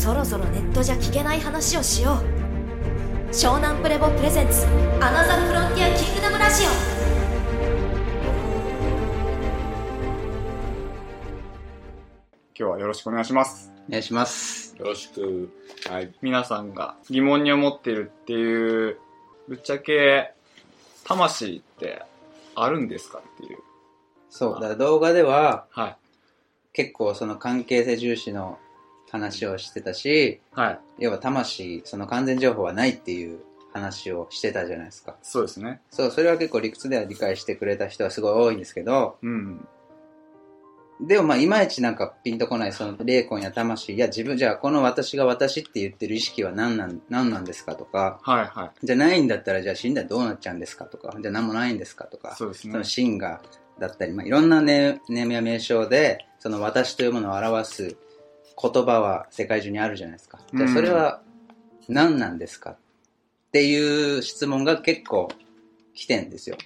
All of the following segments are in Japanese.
そろそろネットじゃ聞けない話をしよう湘南プレボプレゼンツアナザーフロンティアキングダムラジ今日はよろしくお願いします。お願いします。よろしく。はい。皆さんが疑問に思ってるっていう、ぶっちゃけ、魂ってあるんですかっていう。そう、だから動画でははい。結構その関係性重視の話をしてたし、はい。要は魂、その完全情報はないっていう話をしてたじゃないですか。そうですね。そう、それは結構理屈では理解してくれた人はすごい多いんですけど、うん。でもまあいまいちなんかピンとこないその霊魂や魂や自分じゃあこの私が私って言ってる意識は何なん何なんですかとか、はいはじゃあないんだったらじゃあ死んだらどうなっちゃうんですかとか、じゃあ何もないんですかとかい。、そうですねその。真がだったり、まあ、いろんなネネームや名称で、その私というものを表す言葉は世界中にあるじゃないですか。じゃあそれは何なんですかっていう質問が結構来てんですよ。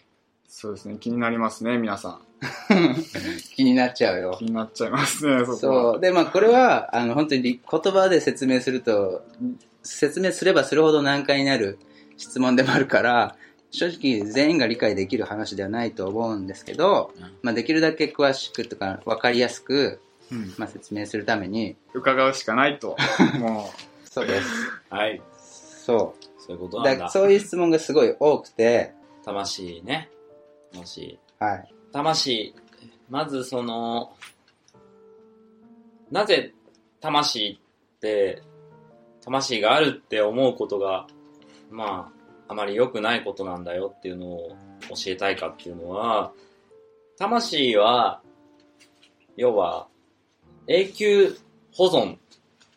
そうですね。気になりますね、皆さん。気になっちゃうよ気。になっちゃいますね、そ。そう。で、まあこれは、あの、本当にり言葉で説明すると、説明すればするほど難解になる質問でもあるから、正直全員が理解できる話ではないと思うんですけど、まあできるだけ詳しくとか分かりやすく、うん。まあ、説明するために、伺うしかないと。もそうです。はい。そそういうことう。なんだ。だそういう質問がすごい多くて、魂ね。魂。はい。魂。まずその、なぜ魂って、魂があるって思うことが、まあ、あまり良くないことなんだよっていうのを教えたいかっていうのは、魂は、要は、永久保存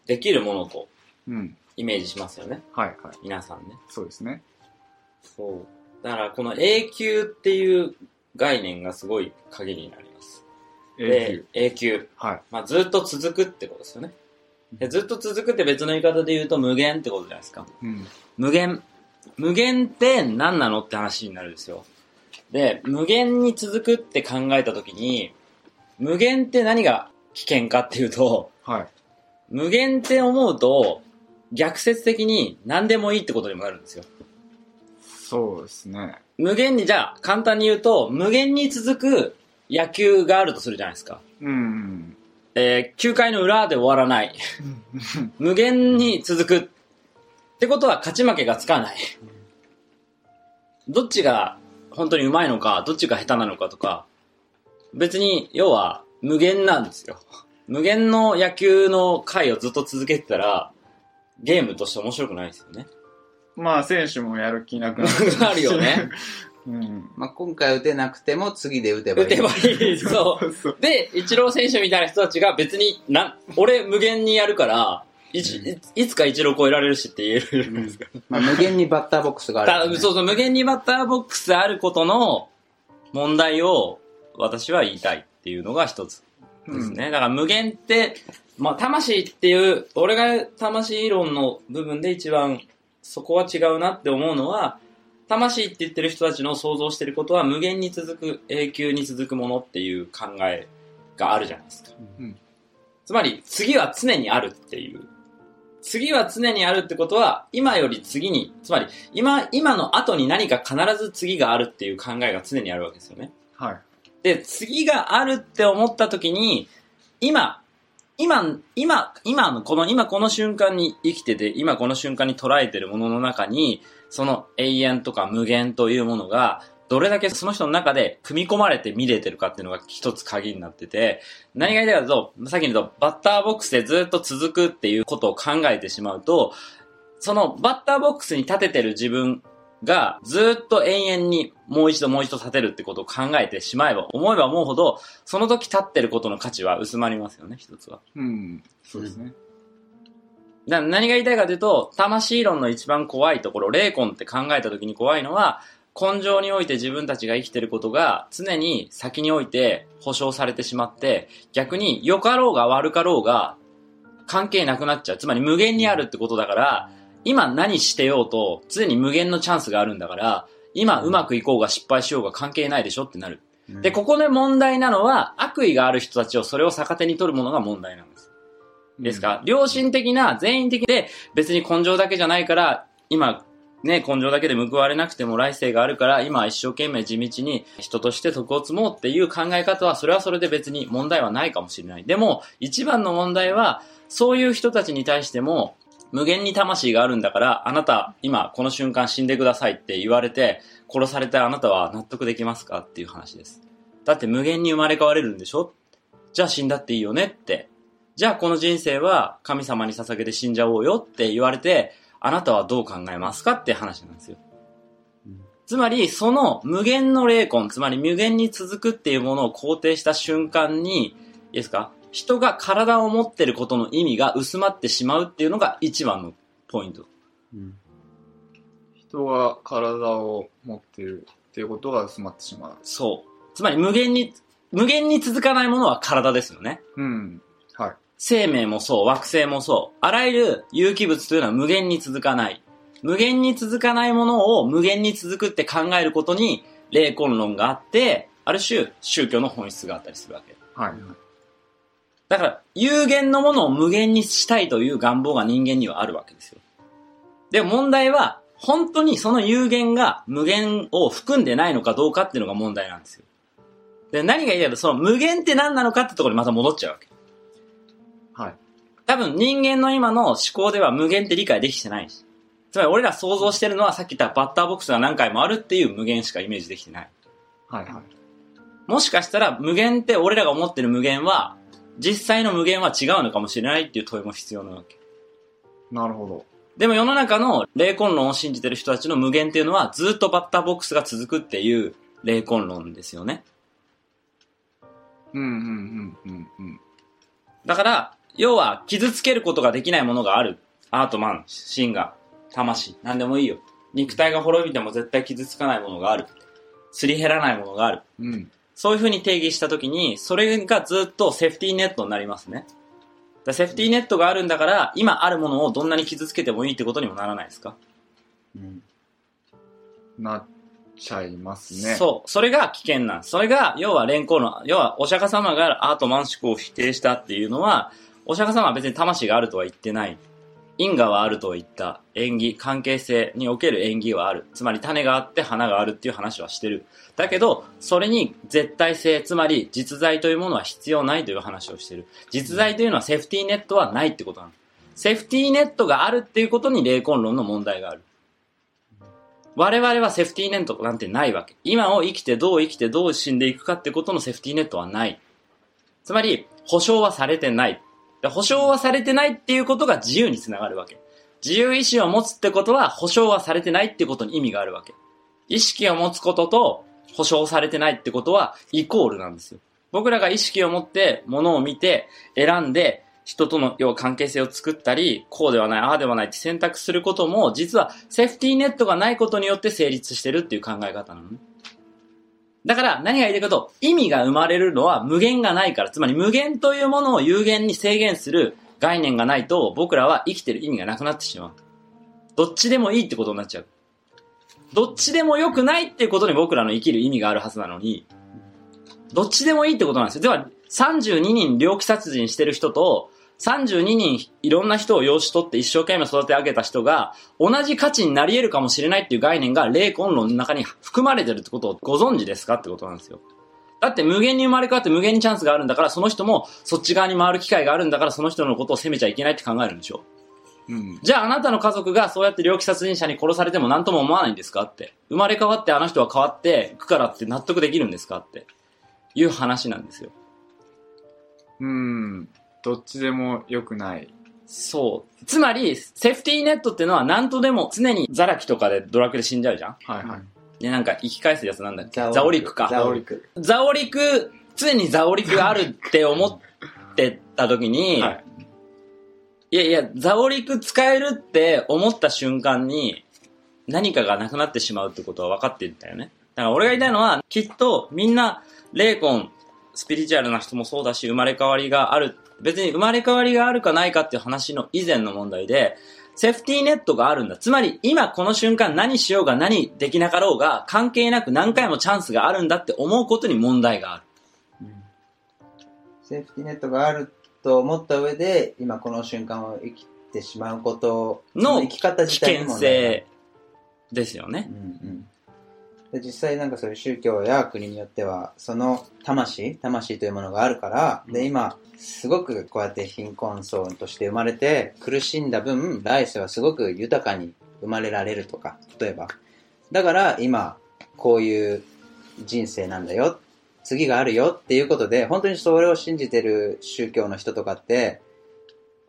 できるものとう。うん。イメージしますよね。はいはい。皆さんね。そうですね。そう。だから、この永久っていう概念がすごい鍵になります。永で久。永久。はい。まあ、ずっと続くってことですよね。でずっと続くって別の言い方で言うと無限ってことじゃないですか。うん。無限。無限って何なのって話になるんですよ。で、無限に続くって考えたときに、無限って何が危険かっていうと、はい。無限って思うと、逆説的に何でもいいってことにもなるんですよ。そうですね。無限に、じゃあ、簡単に言うと、無限に続く野球があるとするじゃないですか。うん。えー、9回の裏で終わらない。無限に続く。ってことは、勝ち負けがつかない。どっちが本当に上手いのか、どっちが下手なのかとか、別に、要は、無限なんですよ。無限の野球の回をずっと続けてたら、ゲームとして面白くないですよね。まあ、選手もやる気なくなる。なるよね。うん。まあ、今回打てなくても次で打てばいい。打てばいい。そう。そう。で、イチロー選手みたいな人たちが別に、な、俺無限にやるから、いちいいつかイチロー超えられるしって言えるじゃないですか。まあ、無限にバッターボックスがある、たそうそう、無限にバッターボックスあることの問題を私は言いたいっていうのが一つですね。だから無限って、まあ魂っていう、俺が魂論の部分で一番そこは違うなって思うのは、魂って言ってる人たちの想像してることは無限に続く、永久に続くものっていう考えがあるじゃないですか。うんつまり、次は常にあるっていう。次は常にあるってことは、今より次に、つまり、今、今の後に何か必ず次があるっていう考えが常にあるわけですよね。はい。で、次があるって思った時に、今、今、今、今の、この、今この瞬間に生きてて、今この瞬間に捉えてるものの中に、その永遠とか無限というものが、どれだけその人の中で組み込まれて見れてるかっていうのが一つ鍵になってて、何が言いたいかと、さっき言うと、バッターボックスでずっと続くっていうことを考えてしまうと、そのバッターボックスに立ててる自分がずっと永遠にもう一度もう一度立てるってことを考えてしまえば、思えば思うほど、その時立ってることの価値は薄まりますよね、一つは。うん。そうですね。だ何が言いたいかというと、魂論の一番怖いところ、霊魂って考えた時に怖いのは、根性において自分たちが生きてることが常に先において保証されてしまって、逆に良かろうが悪かろうが関係なくなっちゃう。つまり無限にあるってことだから、今何してようと常に無限のチャンスがあるんだから、今うまくいこうが失敗しようが関係ないでしょってなる。で、ここで問題なのは、悪意がある人たちをそれを逆手に取るものが問題なんです。ですか、良心的な、全員的で、別に根性だけじゃないから、今、ね、根性だけで報われなくても来世があるから、今は一生懸命地道に人として徳を積もうっていう考え方は、それはそれで別に問題はないかもしれない。でも、一番の問題は、そういう人たちに対しても、無限に魂があるんだから、あなた、今、この瞬間死んでくださいって言われて、殺されたあなたは納得できますかっていう話です。だって無限に生まれ変われるんでしょ？じゃあ死んだっていいよねって。じゃあこの人生は神様に捧げて死んじゃおうよって言われて、あなたはどう考えますかって話なんですよ。つまり、その無限の霊魂、つまり無限に続くっていうものを肯定した瞬間に、いいですか？人が体を持ってることの意味が薄まってしまうっていうのが一番のポイント。うん人が体を持ってるっていうことが薄まってしまう。そう。つまり無限に、無限に続かないものは体ですよね。うん。はい。生命もそう、惑星もそう、あらゆる有機物というのは無限に続かない。無限に続かないものを無限に続くって考えることに霊魂論があって、ある種宗教の本質があったりするわけ。はい。だから、有限のものを無限にしたいという願望が人間にはあるわけですよ。でも問題は、本当にその有限が無限を含んでないのかどうかっていうのが問題なんですよ。で、何が言いたいかと、その無限って何なのかってところにまた戻っちゃうわけ。はい。多分人間の今の思考では無限って理解できてないし。つまり俺ら想像してるのはさっき言ったバッターボックスが何回もあるっていう無限しかイメージできてない。はい。はい。もしかしたら無限って俺らが思ってる無限は、実際の無限は違うのかもしれないっていう問いも必要なわけ。なるほど。でも世の中の霊魂論を信じてる人たちの無限っていうのはずっとバッターボックスが続くっていう霊魂論ですよね。うん、うん、うん、うん、うん。だから、要は傷つけることができないものがある。アートマン、シンガー、魂、なんでもいいよ。肉体が滅びても絶対傷つかないものがある。すり減らないものがある。うん。そういう風に定義したときに、それがずっとセーフティーネットになりますね。だセーフティーネットがあるんだから、今あるものをどんなに傷つけてもいいってことにもならないですか？うんなっちゃいますね。そう。それが危険なんです。それが、要は連行の、要はお釈迦様がアートマン思考を否定したっていうのは、お釈迦様は別に魂があるとは言ってない。因果はあるとは言った。縁起、関係性における縁起はある。つまり種があって花があるっていう話はしてる。だけど、それに絶対性、つまり実在というものは必要ないという話をしてる。実在というのはセーフティーネットはないってことなの。セーフティーネットがあるっていうことに霊魂論の問題がある。我々はセーフティーネットなんてないわけ。今を生きてどう生きてどう死んでいくかってことのセーフティーネットはない。つまり、保証はされてない。で保証はされてないっていうことが自由につながるわけ。自由意志を持つってことは保証はされてないってことに意味があるわけ。意識を持つことと保証されてないってことはイコールなんですよ。僕らが意識を持って物を見て選んで人との要は関係性を作ったり、こうではない、ああではないって選択することも実はセーフティーネットがないことによって成立してるっていう考え方なのね。だから何が言いたいかと意味が生まれるのは無限がないから、つまり無限というものを有限に制限する概念がないと僕らは生きてる意味がなくなってしまう。どっちでもいいってことになっちゃう。どっちでも良くないっていうことに僕らの生きる意味があるはずなのに、どっちでもいいってことなんですよ。では、32人猟奇殺人してる人と、32人いろんな人を養子取って一生懸命育て上げた人が、同じ価値になり得るかもしれないっていう概念が霊魂論の中に含まれてるってことをご存知ですかってことなんですよ。だって無限に生まれ変わって無限にチャンスがあるんだから、その人もそっち側に回る機会があるんだから、その人のことを責めちゃいけないって考えるんでしょ。うん。じゃああなたの家族がそうやって猟奇殺人者に殺されても何とも思わないんですかって。生まれ変わってあの人は変わっていくからって納得できるんですかって。いう話なんですよ。うん。どっちでも良くない。そう。つまり、セーフティーネットってのは何とでも常にザラキとかでドラクエで死んじゃうじゃんはいはい。で、なんか生き返すやつなんだっけ？ザオリクか。ザオリク。ザオリク、常にザオリクがあるって思ってた時に、はい。いやいや、ザオリク使えるって思った瞬間に、何かがなくなってしまうってことは分かってるんだよね。だから俺が言いたいのは、きっとみんな、霊魂、スピリチュアルな人もそうだし、生まれ変わりがある。別に生まれ変わりがあるかないかっていう話の以前の問題で、セーフティーネットがあるんだ。つまり、今この瞬間何しようが何できなかろうが、関係なく何回もチャンスがあるんだって思うことに問題がある。セーフティーネットがあると思った上で、今この瞬間を生きてしまうことの生き方自危体に険性ですよねう。んうんで実際なんかそういう宗教や国によってはその魂魂というものがあるから、で今すごくこうやって貧困層として生まれて苦しんだ分来世はすごく豊かに生まれられるとか例えば。だから今こういう人生なんだよ次があるよっていうことで本当にそれを信じてる宗教の人とかって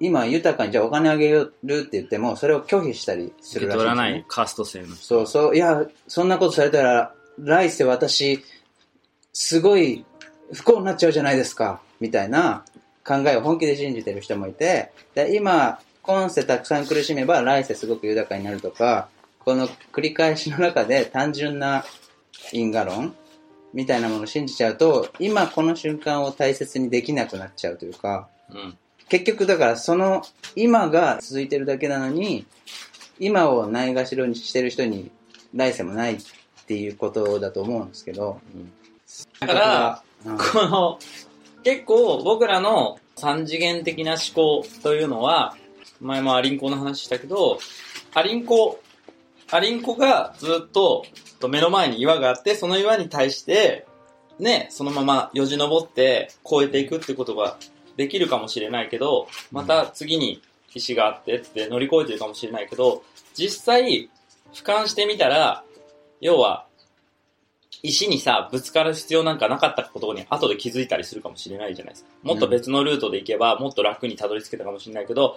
今豊かにじゃあお金あげるって言ってもそれを拒否したりす受けるらしいんですよね取らないカースト制の人。そうそう、いや、そんなことされたら、来世私、すごい不幸になっちゃうじゃないですか、みたいな考えを本気で信じてる人もいて、で今、今世たくさん苦しめば来世すごく豊かになるとか、この繰り返しの中で単純な因果論みたいなものを信じちゃうと、今この瞬間を大切にできなくなっちゃうというか、うん。結局だからその今が続いてるだけなのに今をないがしろにしてる人に来世もないっていうことだと思うんですけど。だから、うん。この、結構僕らの三次元的な思考というのは、前もアリンコの話したけど、アリンコ、アリンコがずっとと目の前に岩があって、その岩に対して、ね、そのままよじ登って越えていくってことができるかもしれないけど、また次に石があってって乗り越えてるかもしれないけど、実際、俯瞰してみたら、要は、石にさ、ぶつかる必要なんかなかったことに後で気づいたりするかもしれないじゃないですか。もっと別のルートで行けば、もっと楽にたどり着けたかもしれないけど、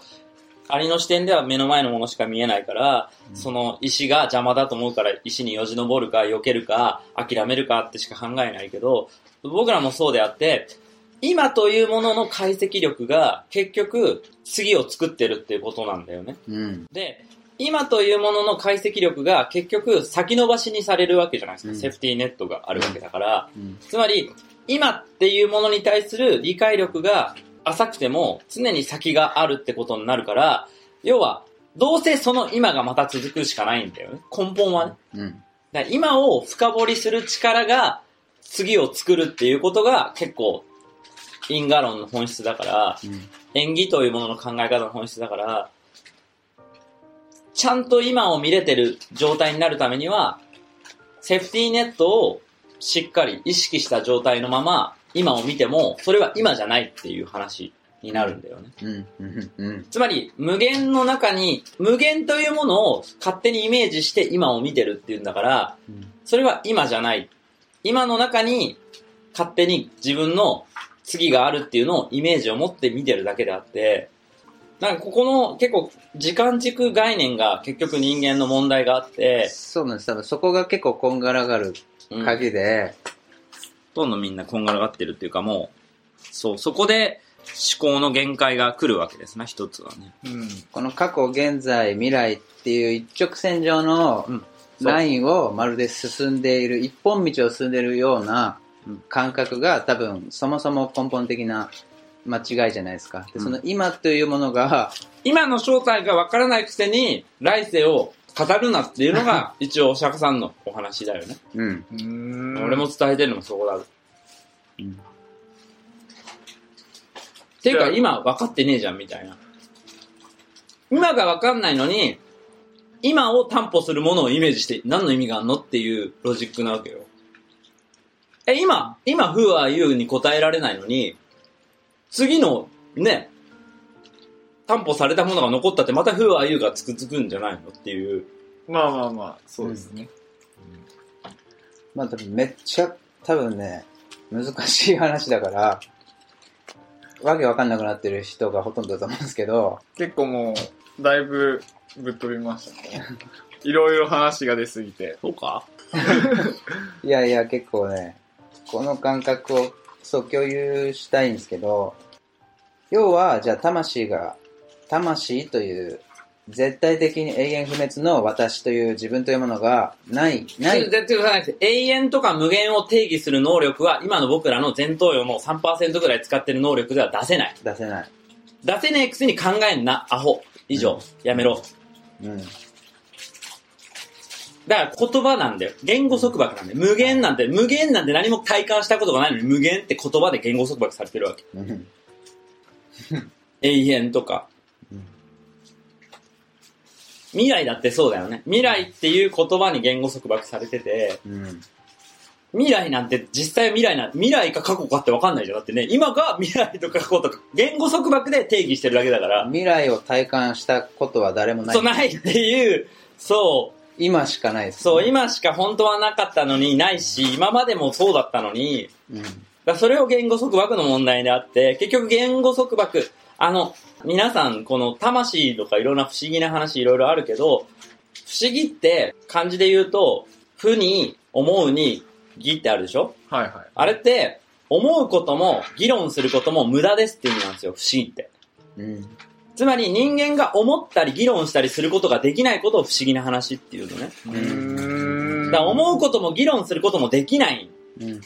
アリの視点では目の前のものしか見えないから、その石が邪魔だと思うから石によじ登るか避けるか諦めるかってしか考えないけど、僕らもそうであって、今というものの解析力が結局次を作ってるっていうことなんだよね。うんで、今というものの解析力が結局先延ばしにされるわけじゃないですか。うんセーフティーネットがあるわけだから。うんつまり、今っていうものに対する理解力が浅くても常に先があるってことになるから、要は、どうせその今がまた続くしかないんだよね。根本はね。うんだ今を深掘りする力が次を作るっていうことが結構因果論の本質だから、うん演技というものの考え方の本質だから、ちゃんと今を見れてる状態になるためには、セーフティーネットをしっかり意識した状態のまま、今を見ても、それは今じゃないっていう話になるんだよね。うんうんうんつまり、無限の中に、無限というものを勝手にイメージして今を見てるっていうんだから、うんそれは今じゃない。今の中に勝手に自分の次があるっていうのをイメージを持って見てるだけであって、なんかここの結構時間軸概念が結局人間の問題があって、そうなんです多分そこが結構こんがらがるうん、ほ鍵で、とんどみんなこんがらがってるっていうかもう、そう、そこで思考の限界が来るわけですな、一つはね。うん。この過去現在未来っていう一直線上のラインをまるで進んでいる一本道を進んでいるようなうん感覚が多分そもそも根本的な間違いじゃないですか。でうんその今というものが、今の正体がわからないくせに、来世を語るなっていうのが、一応お釈迦さんのお話だよね。うん。うーん。俺も伝えてるのもそこだ。うんっていうか今分かってねえじゃんみたいな。今が分かんないのに、今を担保するものをイメージして何の意味があんのっていうロジックなわけよ。え、今、今、Who are you に答えられないのに、次の、ね、担保されたものが残ったってまた Who are you がつくつくんじゃないのっていう。まあまあまあ、そうですね。まあ多分めっちゃ多分ね、難しい話だから、わけわかんなくなってる人がほとんどだと思うんですけど、結構もう、だいぶぶっ飛びましたね。いろいろ話が出すぎて。そうか？いやいや結構ね、この感覚をそう共有したいんですけど、要は、じゃあ魂が、魂という絶対的に永遠不滅の私という自分というものがない、ない、ででで永遠とか無限を定義する能力は今の僕らの前頭葉の3%ぐらい使ってる能力では出せない。出せない。出せねえくせに考えんな、アホ。以上、やめろ。うん。だから言葉なんだよ。言語束縛なんだよ。無限なんて、無限なんて何も体感したことがないのに無限って言葉で言語束縛されてるわけ。うん永遠とか。未来だってそうだよね。未来っていう言葉に言語束縛されてて、うん。未来なんて実際は未来なん未来か過去かって分かんないじゃん。だってね、今が未来とか過去とか、言語束縛で定義してるだけだから、未来を体感したことは誰もない。そうないっていう、そう、今しかないです、そう、。今しか本当はなかったのにないし、今までもそうだったのに、うん。だそれを言語束縛の問題であって、結局言語束縛、あの、皆さん、この魂とかいろんな不思議な話いろいろあるけど、不思議って漢字で言うと、不に、思うに、義ってあるでしょ？はいはい。あれって、思うことも、議論することも無駄ですって意味なんですよ、不思議って。うん。つまり人間が思ったり議論したりすることができないことを不思議な話っていうのね。うーん。だ思うことも議論することもできないうん。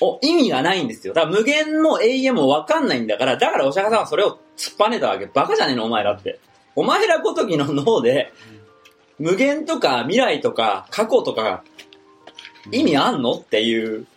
お、意味がないんですよ。だから無限も永遠もわかんないんだから、だからお釈迦さんはそれを突っぱねたわけ。バカじゃねえの、お前らって。お前らごときの脳で、無限とか未来とか過去とか、意味あんのっていう。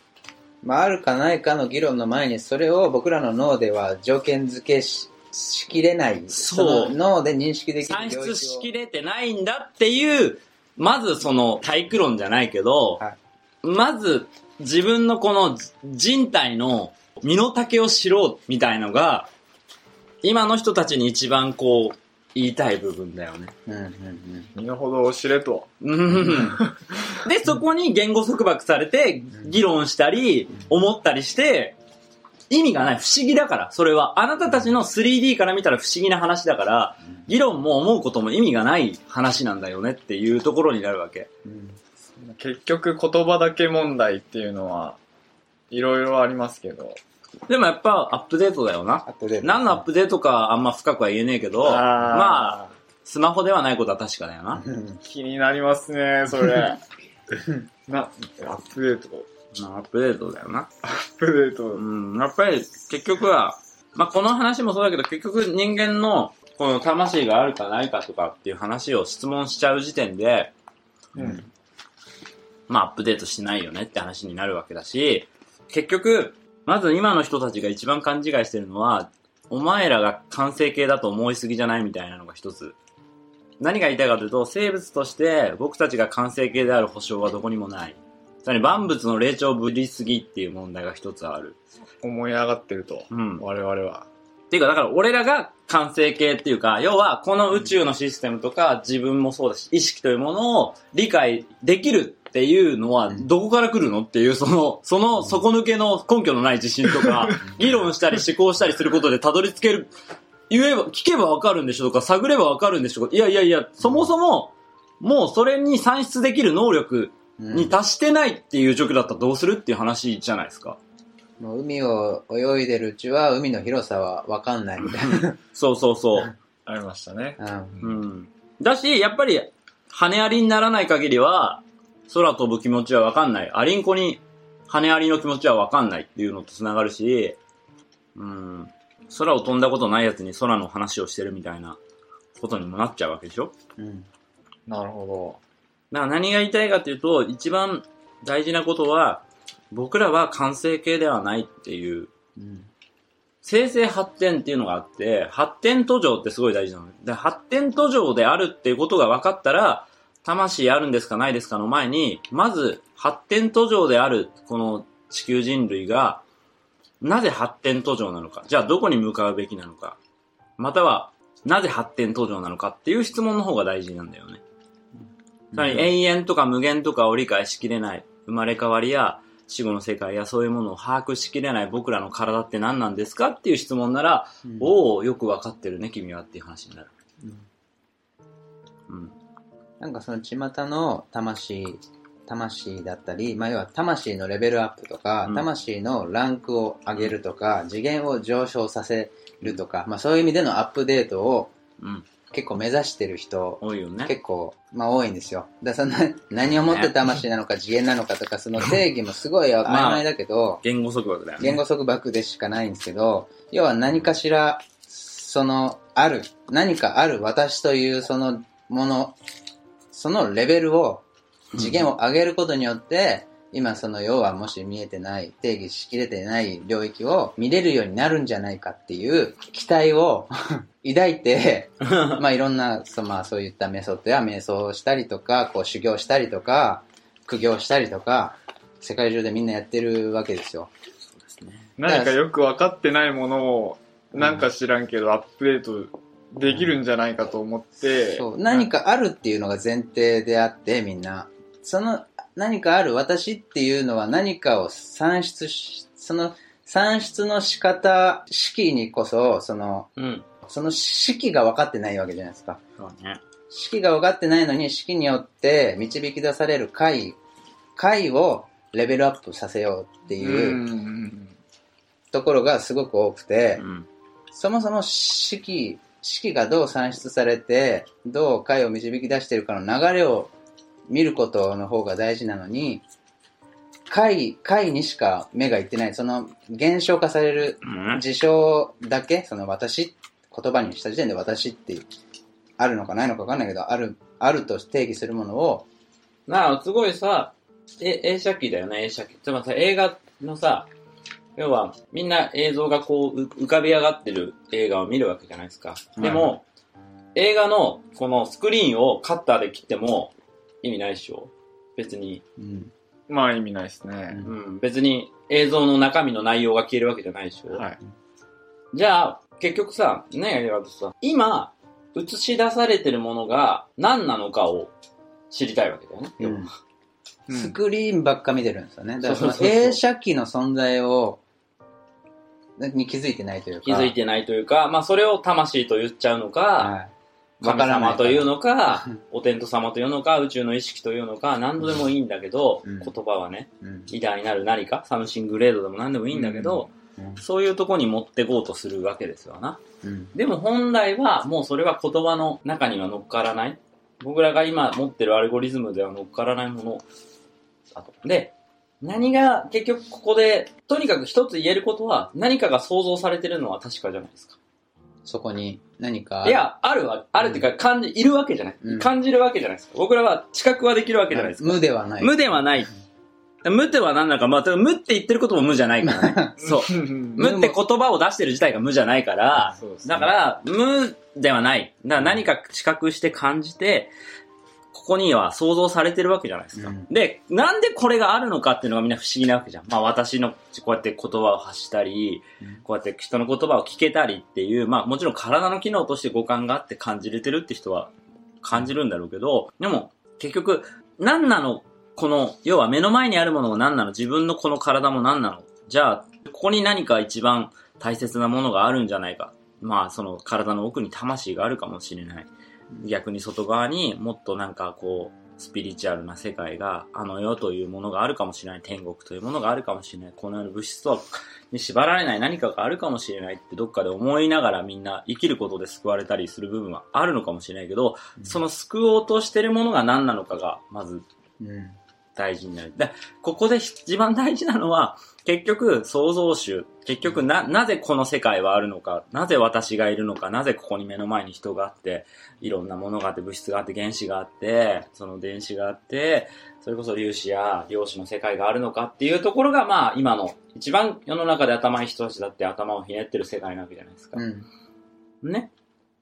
まあ、あるかないかの議論の前に、それを僕らの脳では条件付けししきれない。そうの脳で認識できる算出しきれてないんだっていう、まずその体育論じゃないけど、はいまず自分のこの人体の身の丈を知ろうみたいのが、今の人たちに一番こう、言いたい部分だよね。うんうんうん。身の程を知れと。うんで、そこに言語束縛されて、議論したり、思ったりして、意味がない。不思議だから、それは。あなたたちの 3D から見たら不思議な話だから、議論も思うことも意味がない話なんだよねっていうところになるわけ。うん結局言葉だけ問題っていうのは、いろいろありますけど。でもやっぱアップデートだよな。アップデート。何のアップデートかあんま深くは言えねえけど、まあ、スマホではないことは確かだよな。うん気になりますね、それ。な、アップデート。まあアップデートだよな。アップデート。うん、やっぱり結局は、まあこの話もそうだけど結局人間のこの魂があるかないかとかっていう話を質問しちゃう時点で、うん。まあアップデートしてないよねって話になるわけだし、結局、まず今の人たちが一番勘違いしてるのは、お前らが完成形だと思いすぎじゃないみたいなのが一つ。何が言いたいかというと、生物として僕たちが完成形である保証はどこにもない。さらに万物の霊長ぶりすぎっていう問題が一つある。思い上がってると。うん。我々は。っていうか、だから俺らが完成形っていうか、要はこの宇宙のシステムとか自分もそうだし、意識というものを理解できるっていうのはどこから来るのっていう、その、その底抜けの根拠のない自信とか、議論したり思考したりすることでたどり着ける、言えば、聞けばわかるんでしょとか、探ればわかるんでしょいやいやいや、そもそも、もうそれに算出できる能力うんに達してないっていう状況だったらどうするっていう話じゃないですか。もう海を泳いでるうちは海の広さは分かんないみたいな。そうそうそう。ありましたね。うんうん。だし、やっぱり、羽アリにならない限りは、空飛ぶ気持ちはわかんない。アリンコに羽アリの気持ちはわかんないっていうのと繋がるし、うん。空を飛んだことないやつに空の話をしてるみたいなことにもなっちゃうわけでしょうんなるほだから何が言いたいかっていうと、一番大事なことは、僕らは完成形ではないっていううん生成発展っていうのがあって、発展途上ってすごい大事なの。で、発展途上であるっていうことが分かったら、魂あるんですかないですかの前に、まず発展途上であるこの地球人類が、なぜ発展途上なのか。じゃあどこに向かうべきなのか。または、なぜ発展途上なのかっていう質問の方が大事なんだよね。つまり永遠とか無限とかを理解しきれない。生まれ変わりや死後の世界やそういうものを把握しきれない僕らの体って何なんですかっていう質問なら、うんおお、よくわかってるね、君はっていう話になる。うん。なんかその巷の魂、魂だったり、まあ要は魂のレベルアップとか、うん魂のランクを上げるとか、次元を上昇させるとか、まあそういう意味でのアップデートをうん。結構目指してる人、多いよね。結構、まあ多いんですよ。だその 何をもって魂なのか次元なのかとか、その定義もすごい曖昧だけど、言語束縛だよね。言語束縛でしかないんですけど、要は何かしら、その、ある、何かある私というそのもの、そのレベルを、次元を上げることによって、今その要はもし見えてない、定義しきれてない領域を見れるようになるんじゃないかっていう期待を 抱いて、まあいろんな、そまあそういったメソッドや瞑想をしたりとか、こう修行したりとか、苦行したりとか、世界中でみんなやってるわけですよ。そうですね。何かよく分かってないものを、なんか知らんけどアップデートできるんじゃないかと思って、そう、何かあるっていうのが前提であって、みんな。その何かある私っていうのは何かを算出し、その算出の仕方、式にこそ、その、うん。その式が分かってないわけじゃないですか。そうね。式が分かってないのに、式によって導き出される解、解をレベルアップさせようってういうんところがすごく多くて、うん。そもそも式、式がどう算出されて、どう解を導き出しているかの流れを見ることの方が大事なのに、解、解にしか目がいってない、その現象化されるうん。事象だけ、その私、言葉にした時点で私ってあるのかないのかわかんないけど、ある、あると定義するものを、なあ、すごいさ、え、映写機だよね、映写機。でもさ、映画のさ、要は、みんな映像がこう、う浮かび上がってる映画を見るわけじゃないですか。でも、映画のこのスクリーンをカッターで切っても意味ないでしょ別に。うんまあ意味ないですね。うん。別に映像の中身の内容が消えるわけじゃないでしょはい。じゃあ、結局さ、ねやり方とさ、今、映し出されてるものが何なのかを知りたいわけだよね。要はうんスクリーンばっか見てるんですよね。だからそのそうそうそうそう映写機の存在を、に気づいてないというか。気づいてないというか、まあそれを魂と言っちゃうのか、はい。わ神様というのかうん、お天道様というのか、宇宙の意識というのか、何度でもいいんだけど、うん言葉はね、うん偉大なる何か、 something great でも何でもいいんだけど、うんそういうとこに持ってこうとするわけですよな。うんでも本来は、もうそれは言葉の中には乗っからない。僕らが今持ってるアルゴリズムでは乗っからないものだと。で、何が結局ここで、とにかく一つ言えることは、何かが創造されてるのは確かじゃないですか。そこに何か。い、や、あるわ、あるっていうか、感じ、いるわけじゃない。うん感じるわけじゃないですか。僕らは知覚はできるわけじゃないですか。無ではない。無ではない。無では何なのか、まあ、無って言ってることも無じゃないからね。そう。無って言葉を出してる自体が無じゃないから、そうですねだから、無ではない。だから何か知覚して感じて、ここには想像されてるわけじゃないですか。うんで、なんでこれがあるのかっていうのがみんな不思議なわけじゃん。まあ私のこうやって言葉を発したり、うんこうやって人の言葉を聞けたりっていう、まあもちろん体の機能として五感があって感じれてるって人は感じるんだろうけど、でも結局、何なのこの、要は目の前にあるものが何なの？自分のこの体も何なの？じゃあ、ここに何か一番大切なものがあるんじゃないか。まあその体の奥に魂があるかもしれない。逆に外側にもっとなんかこう、スピリチュアルな世界が、あの世というものがあるかもしれない。天国というものがあるかもしれない。この世の物質とに縛られない何かがあるかもしれないってどっかで思いながらみんな生きることで救われたりする部分はあるのかもしれないけど、その救おうとしてるものが何なのかがまずうん。大事になる。で、ここで一番大事なのは、結局、創造主。結局、な、なぜこの世界はあるのか、なぜ私がいるのか、なぜここに目の前に人があって、いろんなものがあって、物質があって、原子があって、その電子があって、それこそ粒子や量子の世界があるのかっていうところが、まあ、今の、一番世の中で頭いい人たちだって頭をひねってる世界なわけじゃないですか。うん。ね。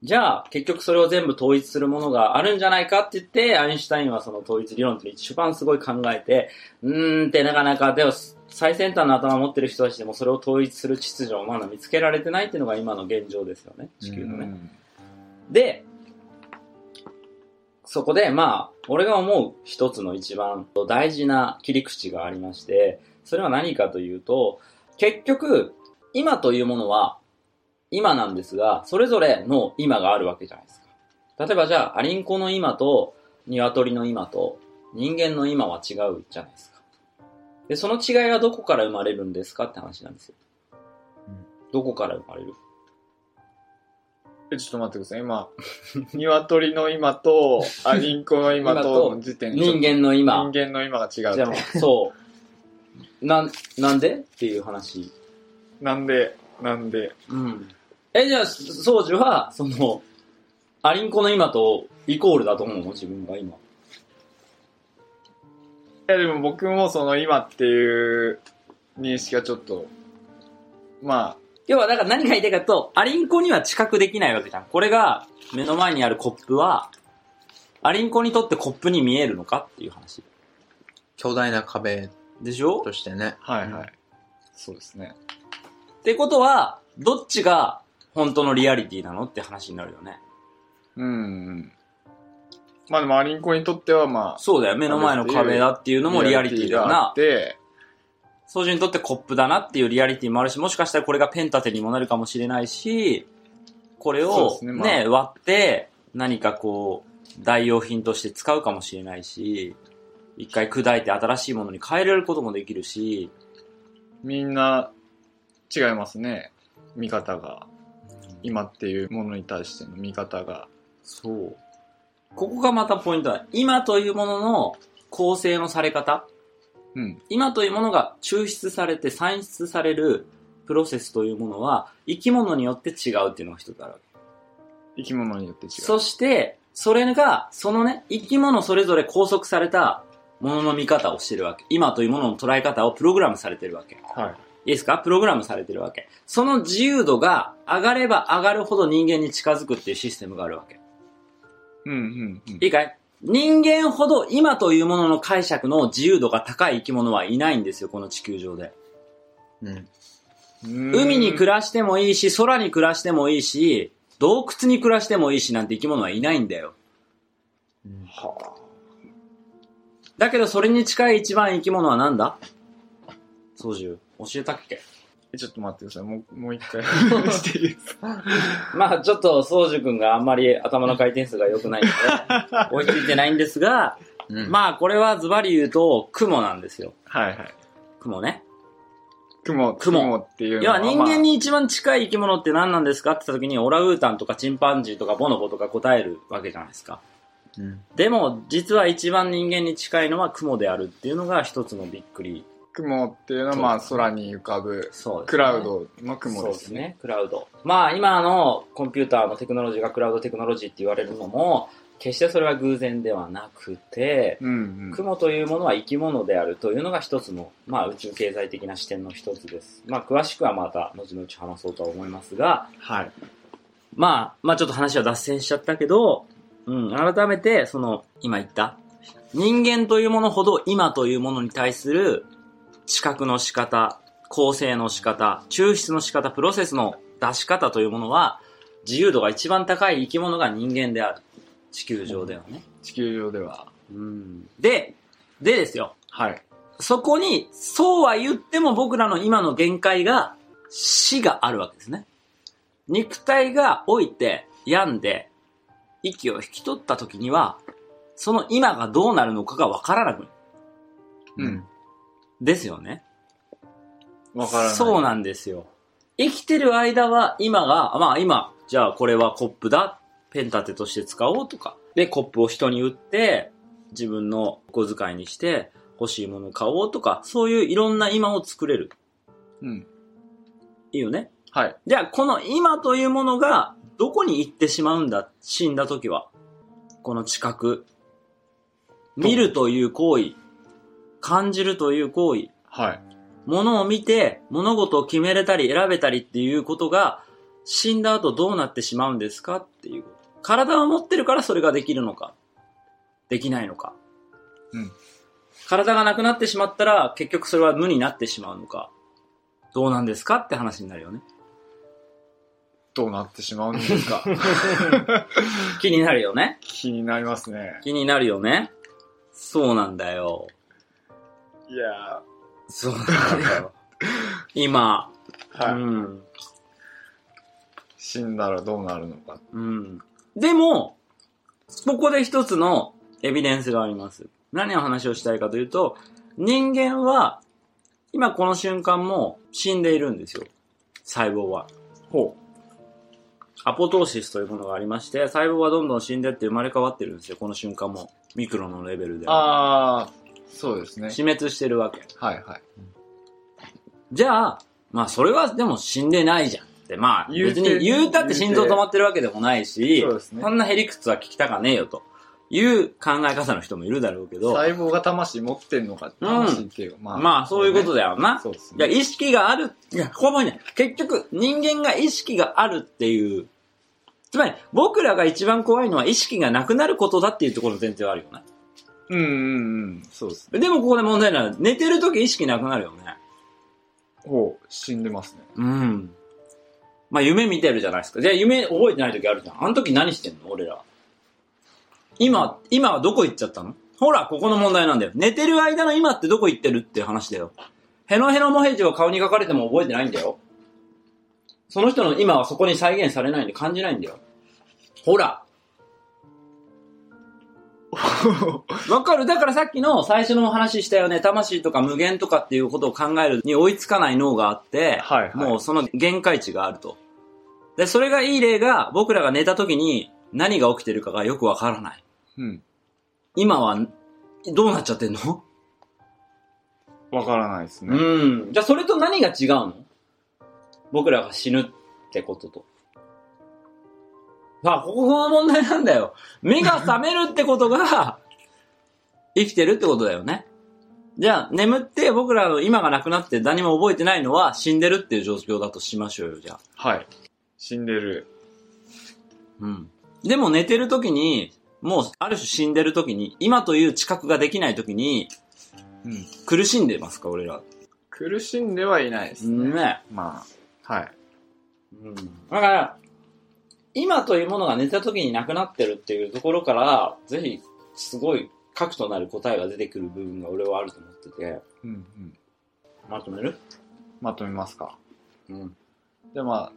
じゃあ、結局それを全部統一するものがあるんじゃないかって言って、アインシュタインはその統一理論って一番すごい考えて、うーんってなかなか、でも最先端の頭を持ってる人たちでもそれを統一する秩序をまだ見つけられてないっていうのが今の現状ですよね、地球のね。で、そこで、まあ、俺が思う一つの一番大事な切り口がありまして、それは何かというと、結局、今というものは、今なんですが、それぞれの今があるわけじゃないですか。例えばじゃあ、アリンコの今と、鶏の今と、人間の今は違うじゃないですか。で、その違いはどこから生まれるんですかって話なんですよ。うんどこから生まれる？え、ちょっと待ってください。今、鶏の今と、アリンコの 今との時点で、人間の今。人間の今が違うそう。なん、なんで？っていう話。なんで、なんで、うん。え、じゃあ、宗樹は、その、アリンコの今とイコールだと思うの？自分が今。やでも僕もその今っていう認識がちょっと、ま要は、だから何が言いたいかと、アリンコには知覚できないわけじゃん。これが、目の前にあるコップは、アリンコにとってコップに見えるのかっていう話。巨大な壁でしょ？としてね。あ、はいはい。そうですね。ってことは、どっちが本当のリアリティなのって話になるよね。うんうん。まあでもアリンコにとってはまあ、そうだよ。目の前の壁だっていうのもリアリティだよなっ。て、操縦にとってコップだなっていうリアリティもあるし、もしかしたらこれがペン立てにもなるかもしれないし、これそうをねね、まあ割って何かこう、代用品として使うかもしれないし、一回砕いて新しいものに変えられることもできるし、みんな違いますね。見方が。今っていうものに対しての見方が。そう。ここがまたポイントだ。今というものの構成のされ方。うん。今というものが抽出されて算出されるプロセスというものは生き物によって違うっていうのが一つあるわけ。生き物によって違う。そして、それが、そのね、生き物それぞれ拘束されたものの見方をしてるわけ。今というものの捉え方をプログラムされてるわけ。いはい。いですか？プログラムされてるわけ。その自由度が上がれば上がるほど人間に近づくっていうシステムがあるわけ。うんうんうん。いいかい？人間ほど今というものの解釈の自由度が高い生き物はいないんですよ、この地球上で。うん。海に暮ららしてもいいし、空に暮らしてもいいし、洞窟に暮らしてもいいしなんて生き物はいないんだよ。はだけどそれに近い一番生き物は何だ？操縦。教えたっけ？あ、ちょっと待ってください。もう、もう一回していいですかまあちょっと操縦君があんまり頭の回転数が良くないので、追いついてないんですが、うん。まあこれはズバリ言うと、雲なんですよ。はいはい。雲ね。雲、雲雲っていうの要は。は人間に一番近い生き物って何なんですか？って言った時に、オランウータンとかチンパンジーとかボノボとか答えるわけじゃないですか。うん。でも、実は一番人間に近いのは雲であるっていうのが一つのびっくり。雲っていうのはまあ空に浮かぶそうクラウドの雲そうでね。ですすね、クラウド。まあ今のコンピューターのテクノロジーがクラウドテクノロジーって言われるのも、決してそれは偶然ではなくて、うんうん。雲というものは生き物であるというのが一つの、まあ宇宙経済的な視点の一つです。まあ詳しくはまた後々話そうとは思いますが、はい。まあ、まあちょっと話は脱線しちゃったけど、うん、改めて、その、今言った、人間というものほど今というものに対する知覚の仕方、構成の仕方、抽出の仕方、プロセスの出し方というものは、自由度が一番高い生き物が人間である。地球上ではね。地球上では。うん。で、でですよ。はい。そこに、そうは言っても僕らの今の限界が、死があるわけですね。肉体が老いて、病んで、息を引き取った時には、その今がどうなるのかがわからなくなる。うん。ですよね。わからない。そうなんですよ。生きてる間は今が、まあ今、じゃあこれはコップだ。ペン立てとして使おうとか。で、コップを人に売って、自分の小遣いにして欲しいものを買おうとか、そういういろんな今を作れる。うん。いいよね？はい。じゃあ、この今というものが、どこに行ってしまうんだ？死んだ時は。この知覚。見るという行為。感じるという行為。はい。物を見て、物事を決めれたり選べたりっていうことが、死んだ後どうなってしまうんですかっていう。体を持ってるからそれができるのか。できないのか。うん。体がなくなってしまったら、結局それは無になってしまうのか。どうなんですかって話になるよね。どうなってしまうんですか 気になるよね。気になりますね。気になるよね。そうなんだよ。いやそうなんだよ。今、ー、はい。うん。死んだらどうなるのか。うん。でも、ここで一つのエビデンスがあります。何を話をしたいかというと、人間は、今この瞬間も死んでいるんですよ。細胞は。ほアポトーシスというものがありまして、細胞はどんどん死んでって生まれ変わってるんですよ。この瞬間も。ミクロのレベルでう。。ああ、そうですね。死滅してるわけ。はいはい。じゃあ、まあそれはでも死んでないじゃんって。まあ言うて別に言うたって心臓止まってるわけでもないし、そうですねそんなへりくつは聞きたかねえよという考え方の人もいるだろうけど、細胞が魂持ってんのか、魂っていうか、まあ。まあそういうことだよな。そうですいや、ね。意識がある、いや、ここもね、結局、人間が意識があるっていう、つまり、僕らが一番怖いのは意識がなくなることだっていうところの前提はあるよね。うんうんうん。そうですね。でもここで問題なのは、寝てる時意識なくなるよね。ほう、死んでますね。うん。まあ夢見てるじゃないですか。じゃあ夢覚えてない時あるじゃん。あの時何してんの？俺ら。今、今はどこ行っちゃったの？ほら、ここの問題なんだよ。寝てる間の今ってどこ行ってるっていう話だよ。ヘノヘノモヘジを顔に書かれても覚えてないんだよ。その人の今はそこに再現されないんで感じないんだよ。ほら。わかるだからさっきの最初の話したよね。魂とか無限とかっていうことを考えるに追いつかない脳があって、はいはいもうその限界値があると。で、それがいい例が僕らが寝た時に何が起きてるかがよくわからない。うん。今はどうなっちゃってんの？わからないですね。うん。じゃあそれと何が違うの？僕らが死ぬってことと。あ、ここの問題なんだよ。目が覚めるってことが、生きてるってことだよね。じゃあ、眠って僕らの今がなくなって何も覚えてないのは死んでるっていう状況だとしましょうよ、じゃあ。はい。死んでる。うん。でも寝てる時に、もうある種死んでる時に、今という知覚ができない時に、うん。苦しんでますか、俺ら。苦しんではいないですね。ね。まあ、はい。うん。だから、今というものが寝た時になくなってるっていうところから、ぜひ、すごい核となる答えが出てくる部分が俺はあると思ってて、うんうん。まとめる？まとめますか。うん。で、まあ、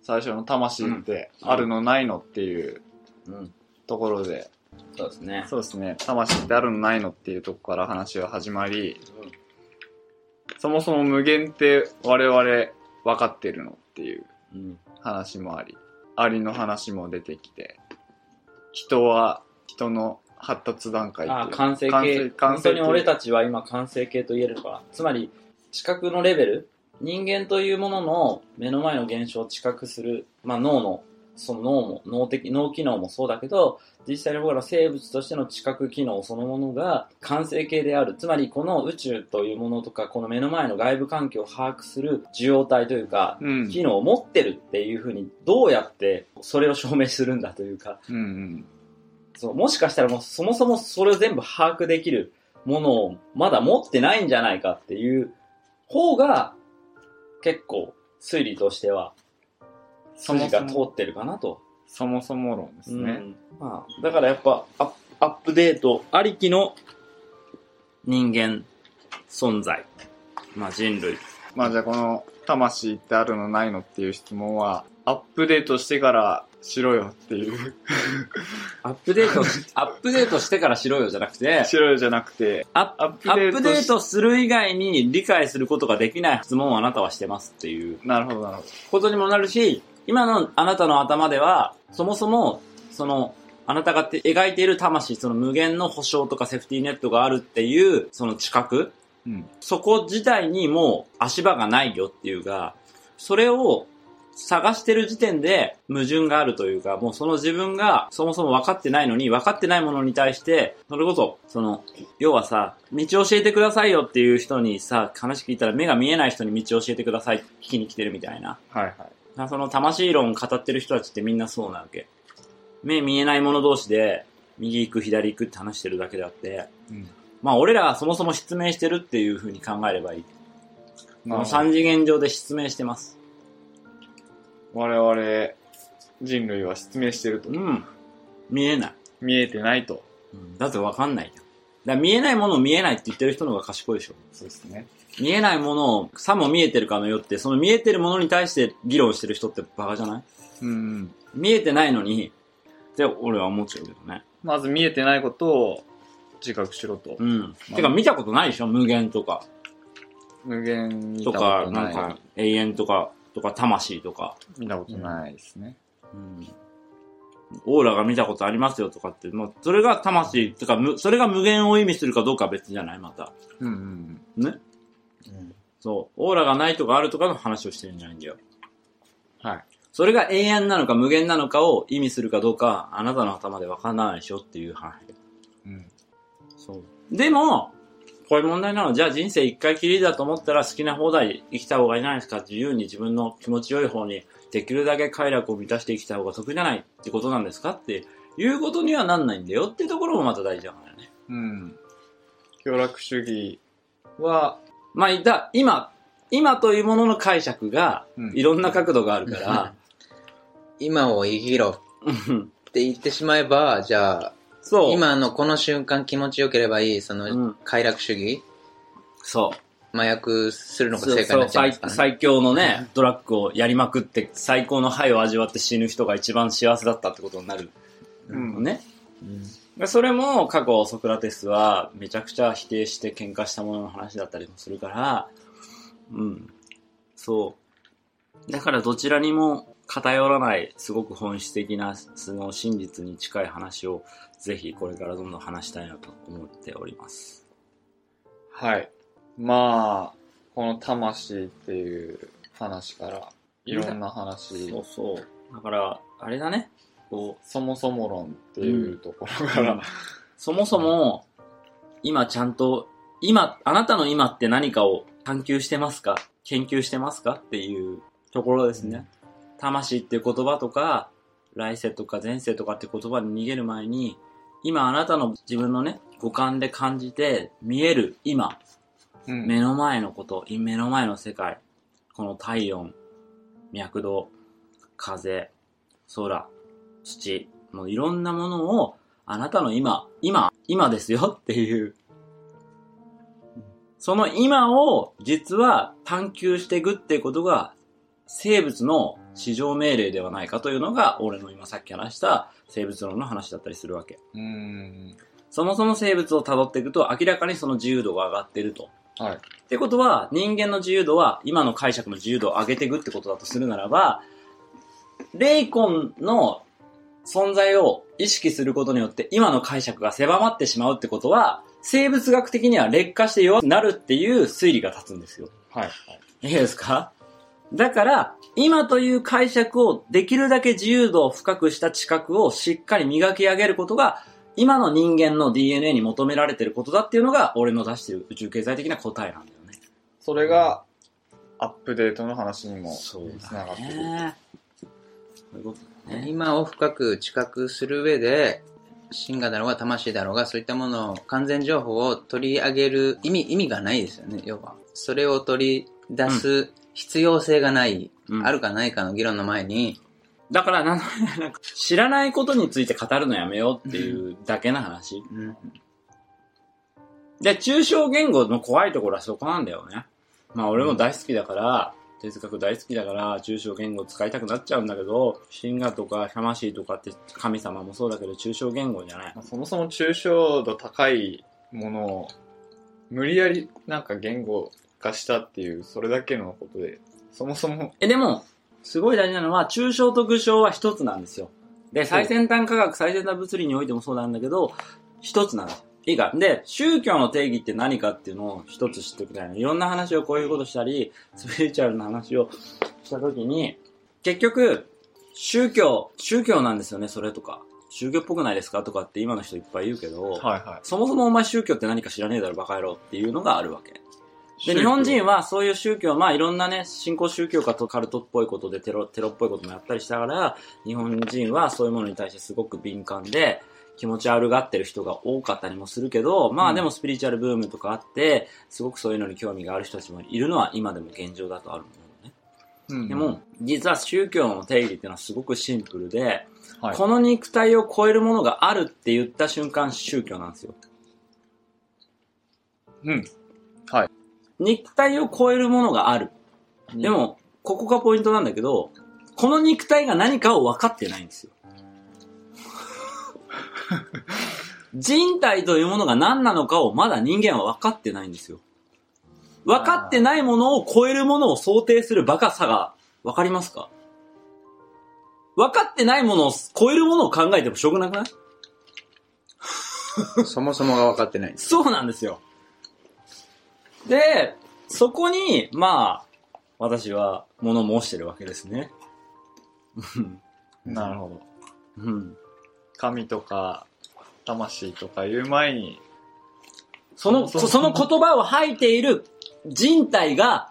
最初の魂ってあるのないのっていううん。ところで、そうですね。そうですね。魂ってあるのないのっていうとこから話が始まり、そもそも無限って我々分かってるのっていううん。話もあり、ありの話も出てきて、人は人の発達段階あ、完成完形。本当に俺たちは今完成形と言えるのかな。つまり、知覚のレベル、人間というものの目の前の現象を知覚する、まあ脳の、その脳も、脳的、脳機能もそうだけど、実際に僕ら生物としての知覚機能そのものが完成形である。つまり、この宇宙というものとか、この目の前の外部環境を把握する受容体というか、うん。機能を持ってるっていうふうに、どうやってそれを証明するんだというか、うんうん。そう、もしかしたらもうそもそもそれを全部把握できるものをまだ持ってないんじゃないかっていう方が結構推理としては筋が通ってるかなと。そもそも論ですね。うんまあ、だからやっぱアップアップデートありきの人間存在。まあ人類。まあじゃあこの魂ってあるのないのっていう質問は、アップデートしてからしろよっていう。アップデート、アップデートしてからしろよじゃなくて、しろよじゃなくて、アップデートする以外に理解することができない質問をあなたはしてますっていうなるほどなるほど。ことにもなるし、今のあなたの頭では、そもそも、その、あなたがて描いている魂、その無限の保証とかセーフティーネットがあるっていう、その知覚、うん。そこ自体にもう足場がないよっていうか、それを探してる時点で矛盾があるというか、もうその自分がそもそも分かってないのに、分かってないものに対して、それこそ、その、要はさ、道教えてくださいよっていう人にさ、話聞いたら目が見えない人に道教えてください聞きに来てるみたいな。はいはい。なその魂論を語ってる人たちってみんなそうなわけ。目見えない者同士で、右行く左行くって話してるだけであって、うん。まあ俺らはそもそも失明してるっていう風に考えればいい。このなるほど三次元上で失明してます。我々人類は失明してるとう。ん。見えない。見えてないと。うん、だってわかんないじゃん。だ見えないものを見えないって言ってる人の方が賢いでしょ。そうですね。見えないものをさも見えてるかのよって、その見えてるものに対して議論してる人ってバカじゃない？うんうん。見えてないのに、って俺は思っちゃうけどね。まず見えてないことを自覚しろと。うん。てか見たことないでしょ？無限とか。無限とか、ななんい。か、永遠とか、とか、魂とか。見たことないですね。うん。オーラが見たことありますよとかって、もう、それが魂、とか、むそれが無限を意味するかどうかは別じゃない？また。うんうんね？そう。オーラがないとかあるとかの話をしてるんじゃないんだよ。うん。はい。それが永遠なのか無限なのかを意味するかどうか、あなたの頭でわからないでしょっていう話。うん。そう。でも、こういう問題なの。じゃあ人生一回きりだと思ったら好きな放題生きた方がいいじゃないですか。自由に自分の気持ちよい方に、できるだけ快楽を満たして生きた方が得じゃないってことなんですかっていうことにはなんないんだよっていうところもまた大事だからね。うん。協楽主義は、まあ、だ、今、今というものの解釈がうん。いろんな角度があるから、今を生きろうんって言ってしまえば、じゃあ、そう。今のこの瞬間気持ちよければいい、そうん。の快楽主義、そう。麻薬するのがそう正解になっちゃいま最すからね。最強のね、ドラッグをやりまくって、最高のハイを味わって死ぬ人が一番幸せだったってことになるうん。のね。うん。でそれも過去ソクラテスはめちゃくちゃ否定して喧嘩したものの話だったりもするから、うん。そう。だからどちらにも偏らない、すごく本質的な、その真実に近い話を、ぜひこれからどんどん話したいなと思っております。はい。まあ、この魂っていう話から、いろんな話、そうそう。だから、あれだね。こう、そもそも論っていうところから、そもそも、今ちゃんと、今、あなたの今って何かを探求してますか？研究してますか？っていうところですね。魂っていう言葉とか、来世とか前世とかって言葉に逃げる前に、今あなたの自分のね、五感で感じて見える今、うん。目の前のこと、目の前の世界、この体温、脈動、風、空、土、もういろんなものを、あなたの今、今、今ですよっていう。その今を実は探求していくっていうことが生物の至上命令ではないかというのが俺の今さっき話した生物論の話だったりするわけ。うん。そもそも生物を辿っていくと明らかにその自由度が上がってると。はい。ってことは、人間の自由度は、今の解釈の自由度を上げていくってことだとするならば、レイコンの存在を意識することによって、今の解釈が狭まってしまうってことは、生物学的には劣化して弱くなるっていう推理が立つんですよ。はい。いいですか？だから、今という解釈をできるだけ自由度を深くした知覚をしっかり磨き上げることが、今の人間の DNA に求められていることだっていうのが、俺の出している宇宙経済的な答えなんだよね。それが、アップデートの話にもそうつながってくる。ね。そういうこと。今を深く知覚する上で、真我だろうが魂だろうが、そういったものを、完全情報を取り上げる意味、意味がないですよね、要は。それを取り出す必要性がない、うんあるかないかの議論の前に、だからなん、なんか知らないことについて語るのやめようっていうだけの話。うんで、抽象言語の怖いところはそこなんだよね。まあ俺も大好きだから、哲学大好きだから、抽象言語使いたくなっちゃうんだけど、神話とか魂とかって神様もそうだけど、抽象言語じゃない。まあそもそも抽象度高いものを、無理やりなんか言語化したっていう、それだけのことで、そもそも、え、でも、すごい大事なのは、抽象と具象は一つなんですよ。で、最先端科学、最先端物理においてもそうなんだけど、一つなんです。いいか。で、宗教の定義って何かっていうのを一つ知っておきたいの。いろんな話をこういうことしたり、スピリチュアルな話をしたときに、結局、宗教、宗教なんですよね、それとか。宗教っぽくないですかとかって今の人いっぱい言うけど、はいはそもそもお前宗教って何か知らねえだろ、バカ野郎っていうのがあるわけ。い。で、日本人はそういう宗教、まあいろんなね、信仰宗教かとカルトっぽいことでテロ、テロっぽいこともやったりしたから、日本人はそういうものに対してすごく敏感で、気持ち悪がってる人が多かったりもするけど、まあでもスピリチュアルブームとかあって、すごくそういうのに興味がある人たちもいるのは今でも現状だとあるものね。うんでも、実は宗教の定義っていうのはすごくシンプルで、はいこの肉体を超えるものがあるって言った瞬間宗教なんですよ。うん。肉体を超えるものがある。でも、ここがポイントなんだけど、この肉体が何かを分かってないんですよ。人体というものが何なのかをまだ人間は分かってないんですよ。分かってないものを超えるものを想定するバカさが分かりますか？分かってないものを超えるものを考えてもしょうがなくない？そもそもが分かってない。そうなんですよ。で、そこに、まあ、私は物申してるわけですね。なるほど。うん。神とか、魂とか言う前に、その、その言葉を吐いている人体が、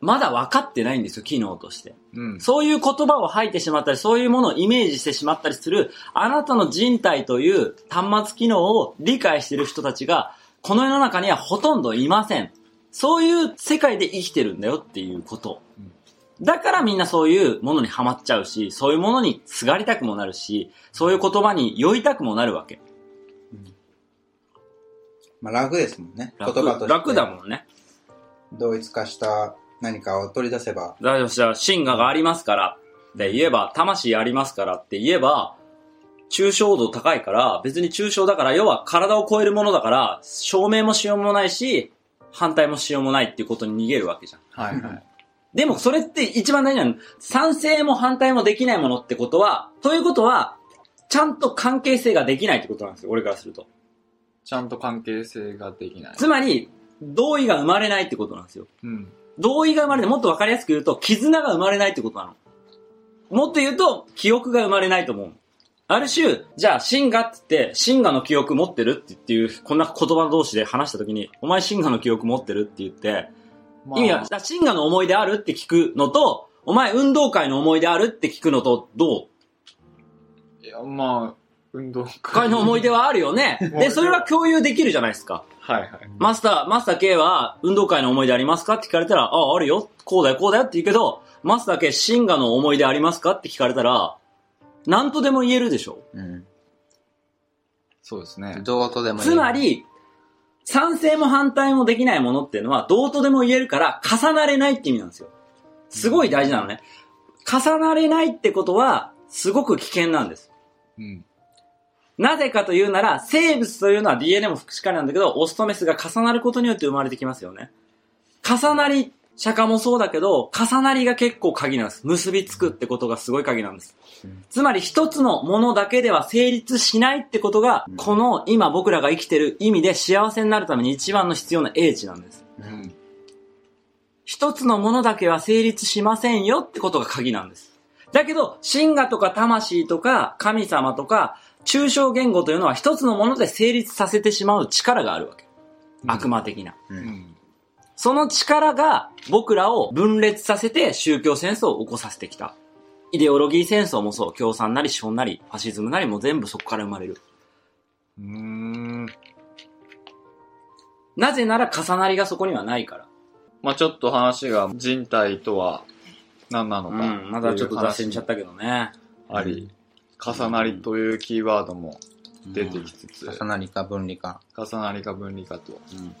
まだ分かってないんですよ、機能として。うん。そういう言葉を吐いてしまったり、そういうものをイメージしてしまったりする、あなたの人体という端末機能を理解している人たちが、この世の中にはほとんどいません。そういう世界で生きてるんだよっていうこと。だからみんなそういうものにはまっちゃうし、そういうものにすがりたくもなるし、そういう言葉に酔いたくもなるわけ。まあ楽ですもんね。言楽葉として。楽だもんね。同一化した何かを取り出せば。だとしたら、真我がありますから、で言えば、魂ありますからって言えば、抽象度高いから、別に抽象だから、要は体を超えるものだから、証明もしようもないし、反対もしようもないっていうことに逃げるわけじゃん。はいはい。でもそれって一番大事なの。賛成も反対もできないものってことは、ということは、ちゃんと関係性ができないってことなんですよ、俺からすると。ちゃんと関係性ができない。つまり、同意が生まれないってことなんですよ。うん。同意が生まれて、もっとわかりやすく言うと、絆が生まれないってことなの。もっと言うと、記憶が生まれないと思う。ある種、じゃあ、シンガって言って、シンガの記憶持ってるってっていう、こんな言葉同士で話したときに、お前シンガの記憶持ってるって言って、まあ意味は、シンガの思い出あるって聞くのと、お前運動会の思い出あるって聞くのと、どう？いや、まあ、運動会の思い出はあるよね。で、それは共有できるじゃないですか。はいはい。マスター、マスター K は運動会の思い出ありますかって聞かれたら、ああ、あるよ。こうだよ、こうだよって言うけど、マスター K、シンガの思い出ありますかって聞かれたら、なんとでも言えるでしょ。うん。そうですね。どうとでもつま、り、賛成も反対もできないものっていうのは、どうとでも言えるから、重なれないって意味なんですよ。すごい大事なのね。重なれないってことは、すごく危険なんです。うん。なぜかというなら、生物というのは DNA もしっかりなんだけど、オスとメスが重なることによって生まれてきますよね。重なり、釈迦もそうだけど、重なりが結構鍵なんです。結びつくってことがすごい鍵なんです。うんつまり一つのものだけでは成立しないってことが、うんこの今僕らが生きてる意味で幸せになるために一番の必要な英知なんです。うん。一つのものだけは成立しませんよってことが鍵なんです。だけど、神我とか魂とか神様とか、抽象言語というのは一つのもので成立させてしまう力があるわけ。悪魔的な。う。うんん。その力が僕らを分裂させて宗教戦争を起こさせてきた。イデオロギー戦争もそう、共産なり資本なり、ファシズムなりも全部そこから生まれる。うーん。なぜなら重なりがそこにはないから。まあちょっと話が人体とは何なのか。うん、まだちょっと脱線しちゃったけどね。あり、重なりというキーワードも出てきつつ、重なりか分離か。重なりか分離かと、うん。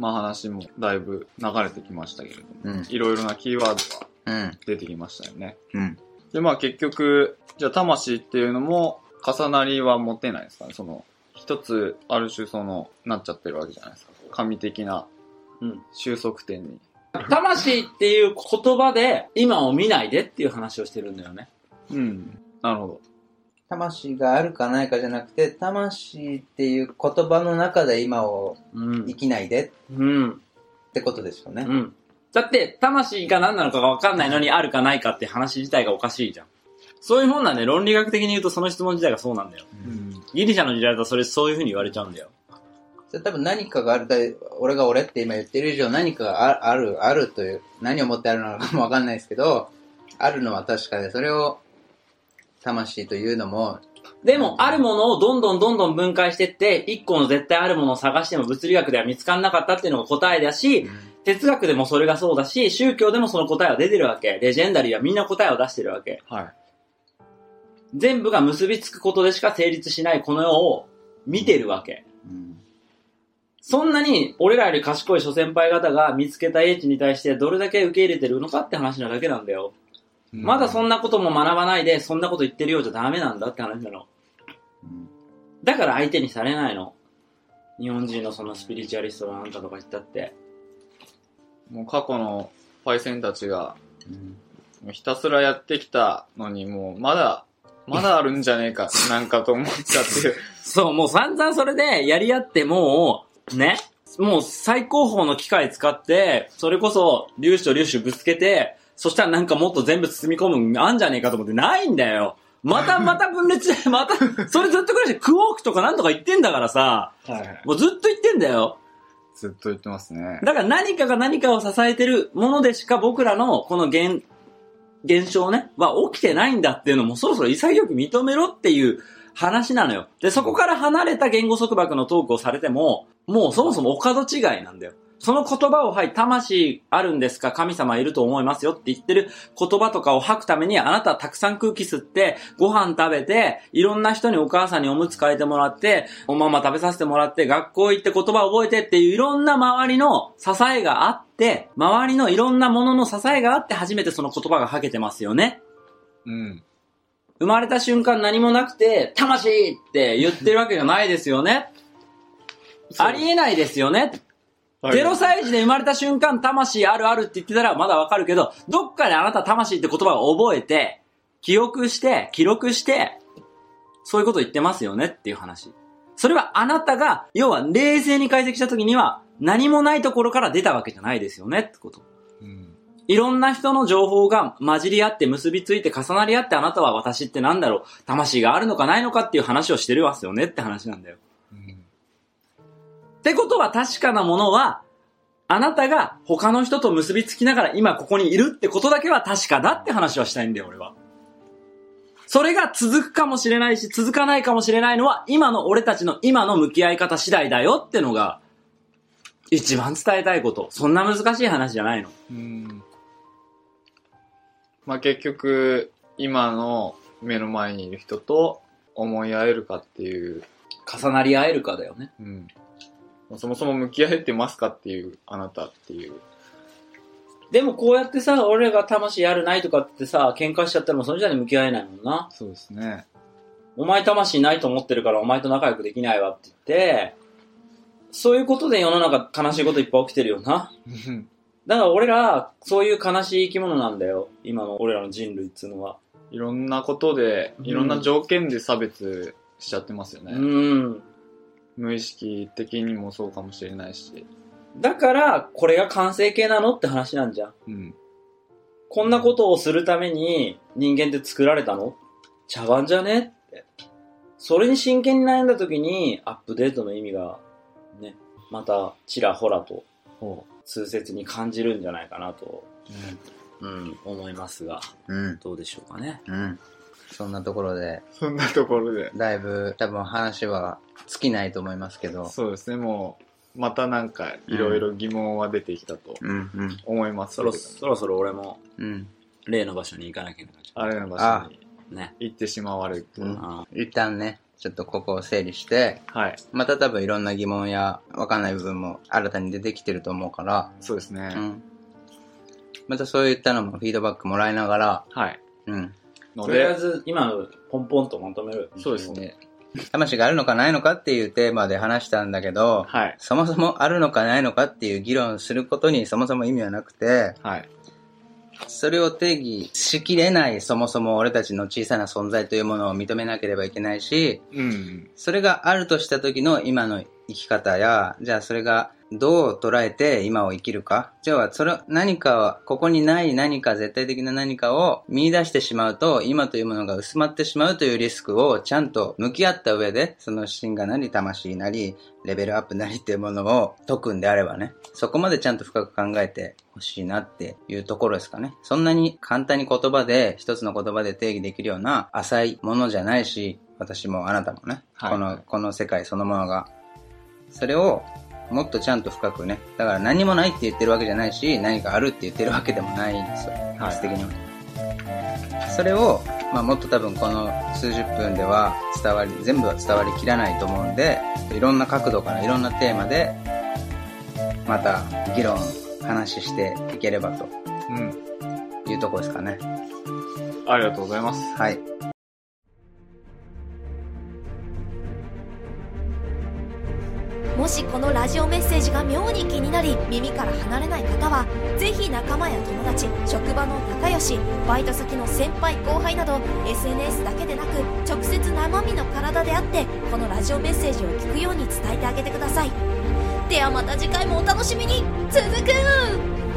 まあ話もだいぶ流れてきましたけれども、うん。いろいろなキーワードがうん。出てきましたよね。うん。で、まあ結局、じゃあ魂っていうのも重なりは持てないですかね。その、一つ、ある種その、なっちゃってるわけじゃないですか。神的なうん。収束点に。魂っていう言葉で今を見ないでっていう話をしてるんだよね。うん。なるほど。魂があるかないかじゃなくて、魂っていう言葉の中で今をうん生。きないでうん。ってことですよね。うん。だって、魂が何なのかが分かんないのにあるかないかって話自体がおかしいじゃん。そういうもんなんで、論理学的に言うとその質問自体がそうなんだよ。うん。ギリシャの時代だとそれそういう風に言われちゃうんだよ。それ多分何かがあるだ、俺が俺って今言ってる以上何かがあある、あるという、何をもってあるのかもわかんないですけど、あるのは確かで、それを魂というのも、でも、あるものをどんどんどんどん分解してって、一個の絶対あるものを探しても物理学では見つからなかったっていうのが答えだし、哲学でもそれがそうだし、宗教でもその答えは出てるわけ。レジェンダリーはみんな答えを出してるわけ。はい。全部が結びつくことでしか成立しないこの世を見てるわけ。うんそんなに俺らより賢い諸先輩方が見つけた英知に対してどれだけ受け入れてるのかって話なだけなんだよ。まだそんなことも学ばないで、そんなこと言ってるようじゃダメなんだって話なの。うんだから相手にされないの。日本人のそのスピリチュアリストのあんたとか言ったって。もう過去のパイセンたちが、ひたすらやってきたのに、もうまだ、まだあるんじゃねえか、なんかと思っちゃってる。そう、もう散々それでやり合ってもう、ね、もう最高峰の機械使って、それこそ粒子と粒子ぶつけて、そしたらなんかもっと全部包み込むのあんじゃねえかと思ってないんだよ。また また分裂して、また、それずっと繰り返して、クォークとかなんとか言ってんだからさ、はいはい。もうずっと言ってんだよ。ずっと言ってますね。だから何かが何かを支えてるものでしか僕らのこの現、現象ね、は起きてないんだっていうのもそろそろ潔く認めろっていう話なのよ。で、そこから離れた言語束縛のトークをされても、もうそもそもお門違いなんだよ。その言葉を、はい、魂あるんですか？神様いると思いますよって言ってる言葉とかを吐くために、あなたはたくさん空気吸って、ご飯食べて、いろんな人にお母さんにおむつ替えてもらって、おまま食べさせてもらって、学校行って言葉覚えてっていういろんな周りの支えがあって、周りのいろんなものの支えがあって初めてその言葉が吐けてますよね。うん。生まれた瞬間何もなくて、魂って言ってるわけじゃないですよね。ありえないですよね。0歳児で生まれた瞬間、魂あるあるって言ってたらまだわかるけど、どっかであなた魂って言葉を覚えて、記憶して、記録して、そういうこと言ってますよねっていう話。それはあなたが、要は冷静に解析した時には、何もないところから出たわけじゃないですよねってこと。うん。いろんな人の情報が混じり合って結びついて重なり合ってあなたは私ってなんだろう魂があるのかないのかっていう話をしてるわけよねって話なんだよ。うんってことは確かなものは、あなたが他の人と結びつきながら今ここにいるってことだけは確かだって話はしたいんだよ、俺は。それが続くかもしれないし、続かないかもしれないのは、今の俺たちの今の向き合い方次第だよってのが、一番伝えたいこと。そんな難しい話じゃないの。うん。まあ結局、今の目の前にいる人と思い合えるかっていう、重なり合えるかだよね。うん。そもそも向き合えてますかっていう、あなたっていう。でもこうやってさ、俺らが魂あるないとかってさ、喧嘩しちゃったらもうそれじゃ向き合えないもんな。そうですね。お前魂ないと思ってるからお前と仲良くできないわって言って、そういうことで世の中悲しいこといっぱい起きてるよな。だから俺ら、そういう悲しい生き物なんだよ。今の俺らの人類っつうのは。いろんなことで、うんいろんな条件で差別しちゃってますよね。うん。無意識的にもそうかもしれないし。だから、これが完成形なのって話なんじゃん。うん。こんなことをするために人間って作られたの？茶番じゃね？って。それに真剣に悩んだ時に、アップデートの意味が、ね、またちらほらとほ痛切に感じるんじゃないかなと、ううん、思いますが、ん。うん。どうでしょうかね。うん。そんなところで、う。そんなところで。だいぶ多分話は尽きないと思いますけど。そうですね、もう、またなんか、いろいろ疑問は出てきたとうんうん。思います。そろそろそろ俺もうん。例の場所に行かなきゃいけないあれの場所にね。行ってしまわれると。うんあ一旦ね、ちょっとここを整理して、はい。また多分いろんな疑問やわかんない部分も新たに出てきてると思うから、そうですね。うん。またそういったのもフィードバックもらいながら、はい。うん。のとりあえで、ず今のポンポンとまとめる。そうです。ね。魂があるのかないのかっていうテーマで話したんだけど、はい。そもそもあるのかないのかっていう議論することにそもそも意味はなくて、はい。それを定義しきれないそもそも俺たちの小さな存在というものを認めなければいけないし、うん。それがあるとした時の今の生き方や、じゃあそれがどう捉えて今を生きるか？じゃあそれ何かは、ここにない何か絶対的な何かを見出してしまうと、今というものが薄まってしまうというリスクをちゃんと向き合った上で、その心がなり魂なり、レベルアップなりっていうものを解くんであればね、そこまでちゃんと深く考えてほしいなっていうところですかね。そんなに簡単に言葉で、一つの言葉で定義できるような浅いものじゃないし、私もあなたもね、はいこの、この世界そのものが。それをもっとちゃんと深くね。だから何もないって言ってるわけじゃないし、何かあるって言ってるわけでもないんですよ。はい質的には。それを、まあ、もっと多分この数十分では伝わり、全部は伝わりきらないと思うんで、いろんな角度からいろんなテーマで、また議論、話していければとうん。いうところですかね。ありがとうございます。はい。もしこのラジオメッセージが妙に気になり耳から離れない方はぜひ仲間や友達職場の仲良しバイト先の先輩後輩など SNS だけでなく直接生身の体であってこのラジオメッセージを聞くように伝えてあげてください。ではまた次回もお楽しみに。続く